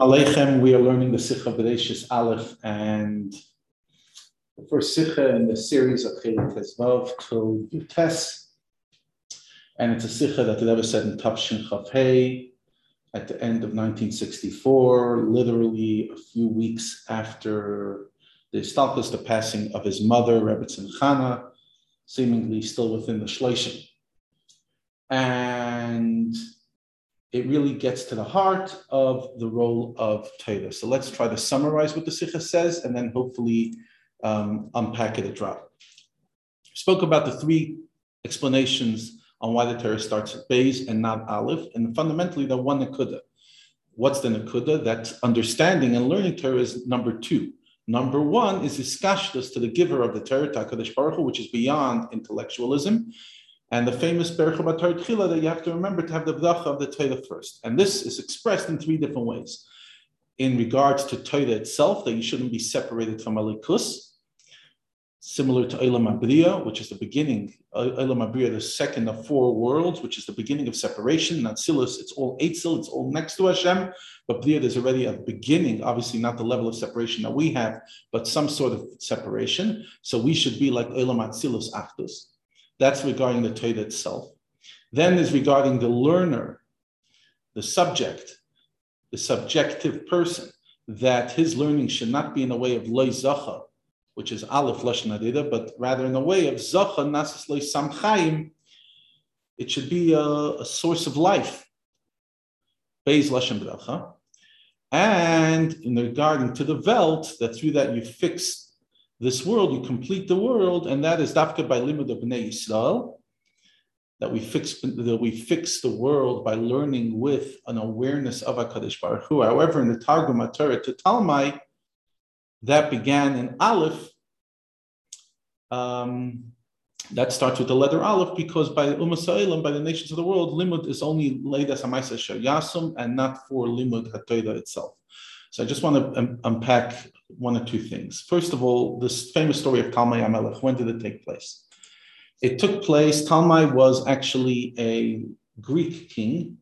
Aleichem, we are learning the Sikha Bereshis Aleph and the first Sikha in the series of Chelik Tezvav till Yutes. And it's a Sikha that the Rebbe said in Tafshin Chafhei at the end of 1964, literally a few weeks after the Stalkus, the passing of his mother, Rebbetzin Chana, seemingly still within the Shleishim. And it really gets to the heart of the role of Torah. So let's try to summarize what the Sikha says and then hopefully um, unpack it a drop. Spoke about the three explanations on why the Torah starts at Beis and not Aleph, and fundamentally the one Nakuda. What's the Nakuda? That understanding and learning Torah is number two. Number one is iskashtus to the giver of the Torah, HaKadosh Baruch Hu, which is beyond intellectualism. And the famous Berach Tchila that you have to remember to have the bracha of the Torah first. And this is expressed in three different ways. In regards to Torah itself, that you shouldn't be separated from Alikus, similar to Eilam Abriya, which is the beginning, Eilam Abriya, the second of four worlds, which is the beginning of separation. Not Silas, it's all Eitzel, it's all next to Hashem. But Briya, there's already a beginning, obviously not the level of separation that we have, but some sort of separation. So we should be like Eilam Atzilus Achdus. That's regarding the Torah itself. Then is regarding the learner, the subject, the subjective person, that his learning should not be in a way of loy zacha, which is aleph lashon adida, but rather in a way of zacha nasis loy samchaim. It should be a, a source of life. Beis lashon bracha. And in regarding to the velt, that through that you fix this world, you complete the world, and that is dafka by limud of Bnei Yisrael, that we fix that we fix the world by learning with an awareness of Hakadosh Baruch Hu. However, in the Targum Torah to Talmai, that began in Aleph. Um, that starts with the letter Aleph because by Umasailam, by the nations of the world, limud is only leidas hamaisa yasum and not for limud hatoida itself. So I just want to um, unpack one or two things. First of all, this famous story of Talmai Amelech, when did it take place? It took place, Talmai was actually a Greek king.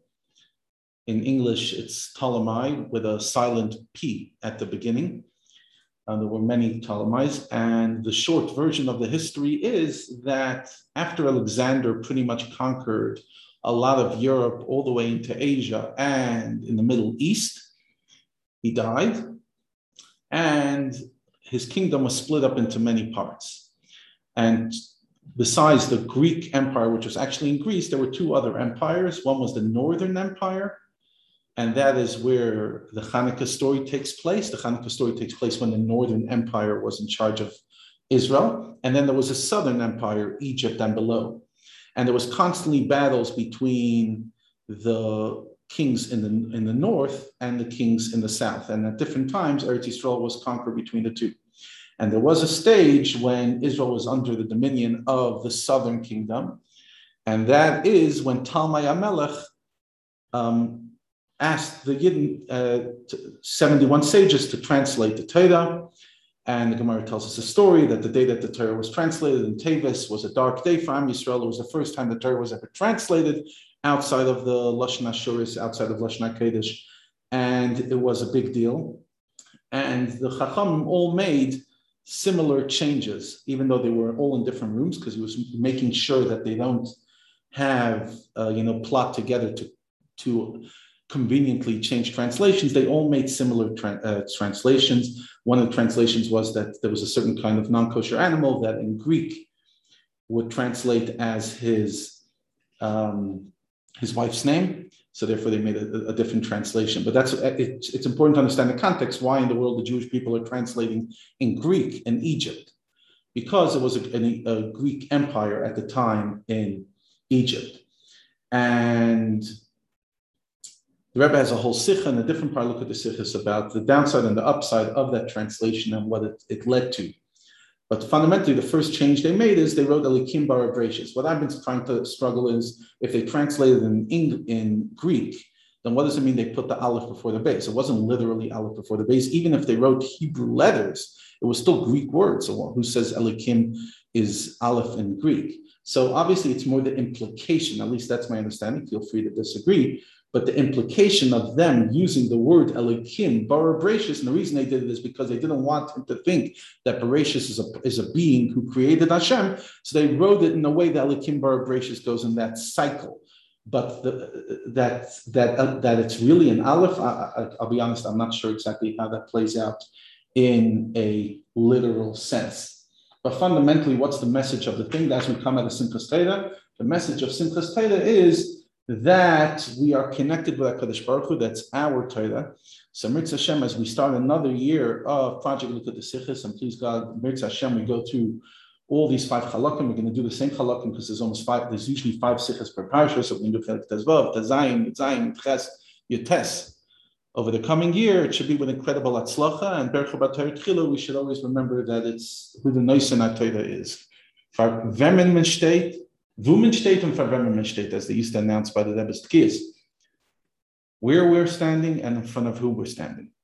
In English, it's Ptolemy with a silent P at the beginning. And there were many Ptolemies. And the short version of the history is that after Alexander pretty much conquered a lot of Europe all the way into Asia and in the Middle East, he died, and his kingdom was split up into many parts. And besides the Greek Empire, which was actually in Greece, there were two other empires. One was the Northern Empire, and that is where the Hanukkah story takes place. The Hanukkah story takes place when the Northern Empire was in charge of Israel. And then there was a Southern Empire, Egypt and below. And there was constantly battles between the kings in the, in the north and the kings in the south. And at different times, Eretz Yisrael was conquered between the two. And there was a stage when Israel was under the dominion of the southern kingdom. And that is when Talmai Amelech um, asked the Yidden, uh, 71 sages to translate the Torah. And the Gemara tells us a story that the day that the Torah was translated in Tevis was a dark day for Am Yisrael. It was the first time the Torah was ever translated outside of the Lashon Ashuris, outside of Lashon HaKodesh, and it was a big deal. And the Chacham all made similar changes, even though they were all in different rooms, because he was making sure that they don't have, uh, you know, plot together to, to conveniently change translations. They all made similar tra- uh, translations. One of the translations was that there was a certain kind of non-kosher animal that in Greek would translate as his um, his wife's name. So therefore, they made a, a different translation. But that's it's, it's important to understand the context. Why in the world the Jewish people are translating in Greek in Egypt? Because it was a, a, a Greek empire at the time in Egypt, and the Rebbe has a whole sikha and a different part look at the sikhas about the downside and the upside of that translation and what it, it led to. But fundamentally, the first change they made is they wrote Elikim Bar What I've been trying to struggle is if they translated in, in, in Greek, then what does it mean they put the Aleph before the base? It wasn't literally Aleph before the base. Even if they wrote Hebrew letters, it was still Greek words. So who says Elikim is Aleph in Greek? So obviously, it's more the implication. At least that's my understanding. Feel free to disagree. But the implication of them using the word Elikim, Bara and the reason they did it is because they didn't want him to think that Bereshis is a, is a being who created Hashem. So they wrote it in a way that Elikim Bara goes in that cycle. But the, that that uh, that it's really an aleph. I, will be honest, I'm not sure exactly how that plays out in a literal sense. But fundamentally, what's the message of the thing? As we come out of Simchas Torah, the message of Simchas Torah is that we are connected with HaKadosh Baruch Hu, that's our Torah. So Mirz Hashem, as we start another year of Project the Sichis, and please God, Mirz Hashem, we go through all these five halakim. We're going to do the same halakim because there's almost five, there's usually five sichas per parsha. So we're going to do Chelik Tezvav, Tezayin, Yitzayin, Ches, Yotes. Over the coming year, it should be with incredible atzlacha and Bercha Tchilu. We should always remember that it's who the Noisin Torah is. For Vemen State, Vumen State and State, as they used to announce by the Rebbe's Tkiyas. Where we're standing and in front of who we're standing.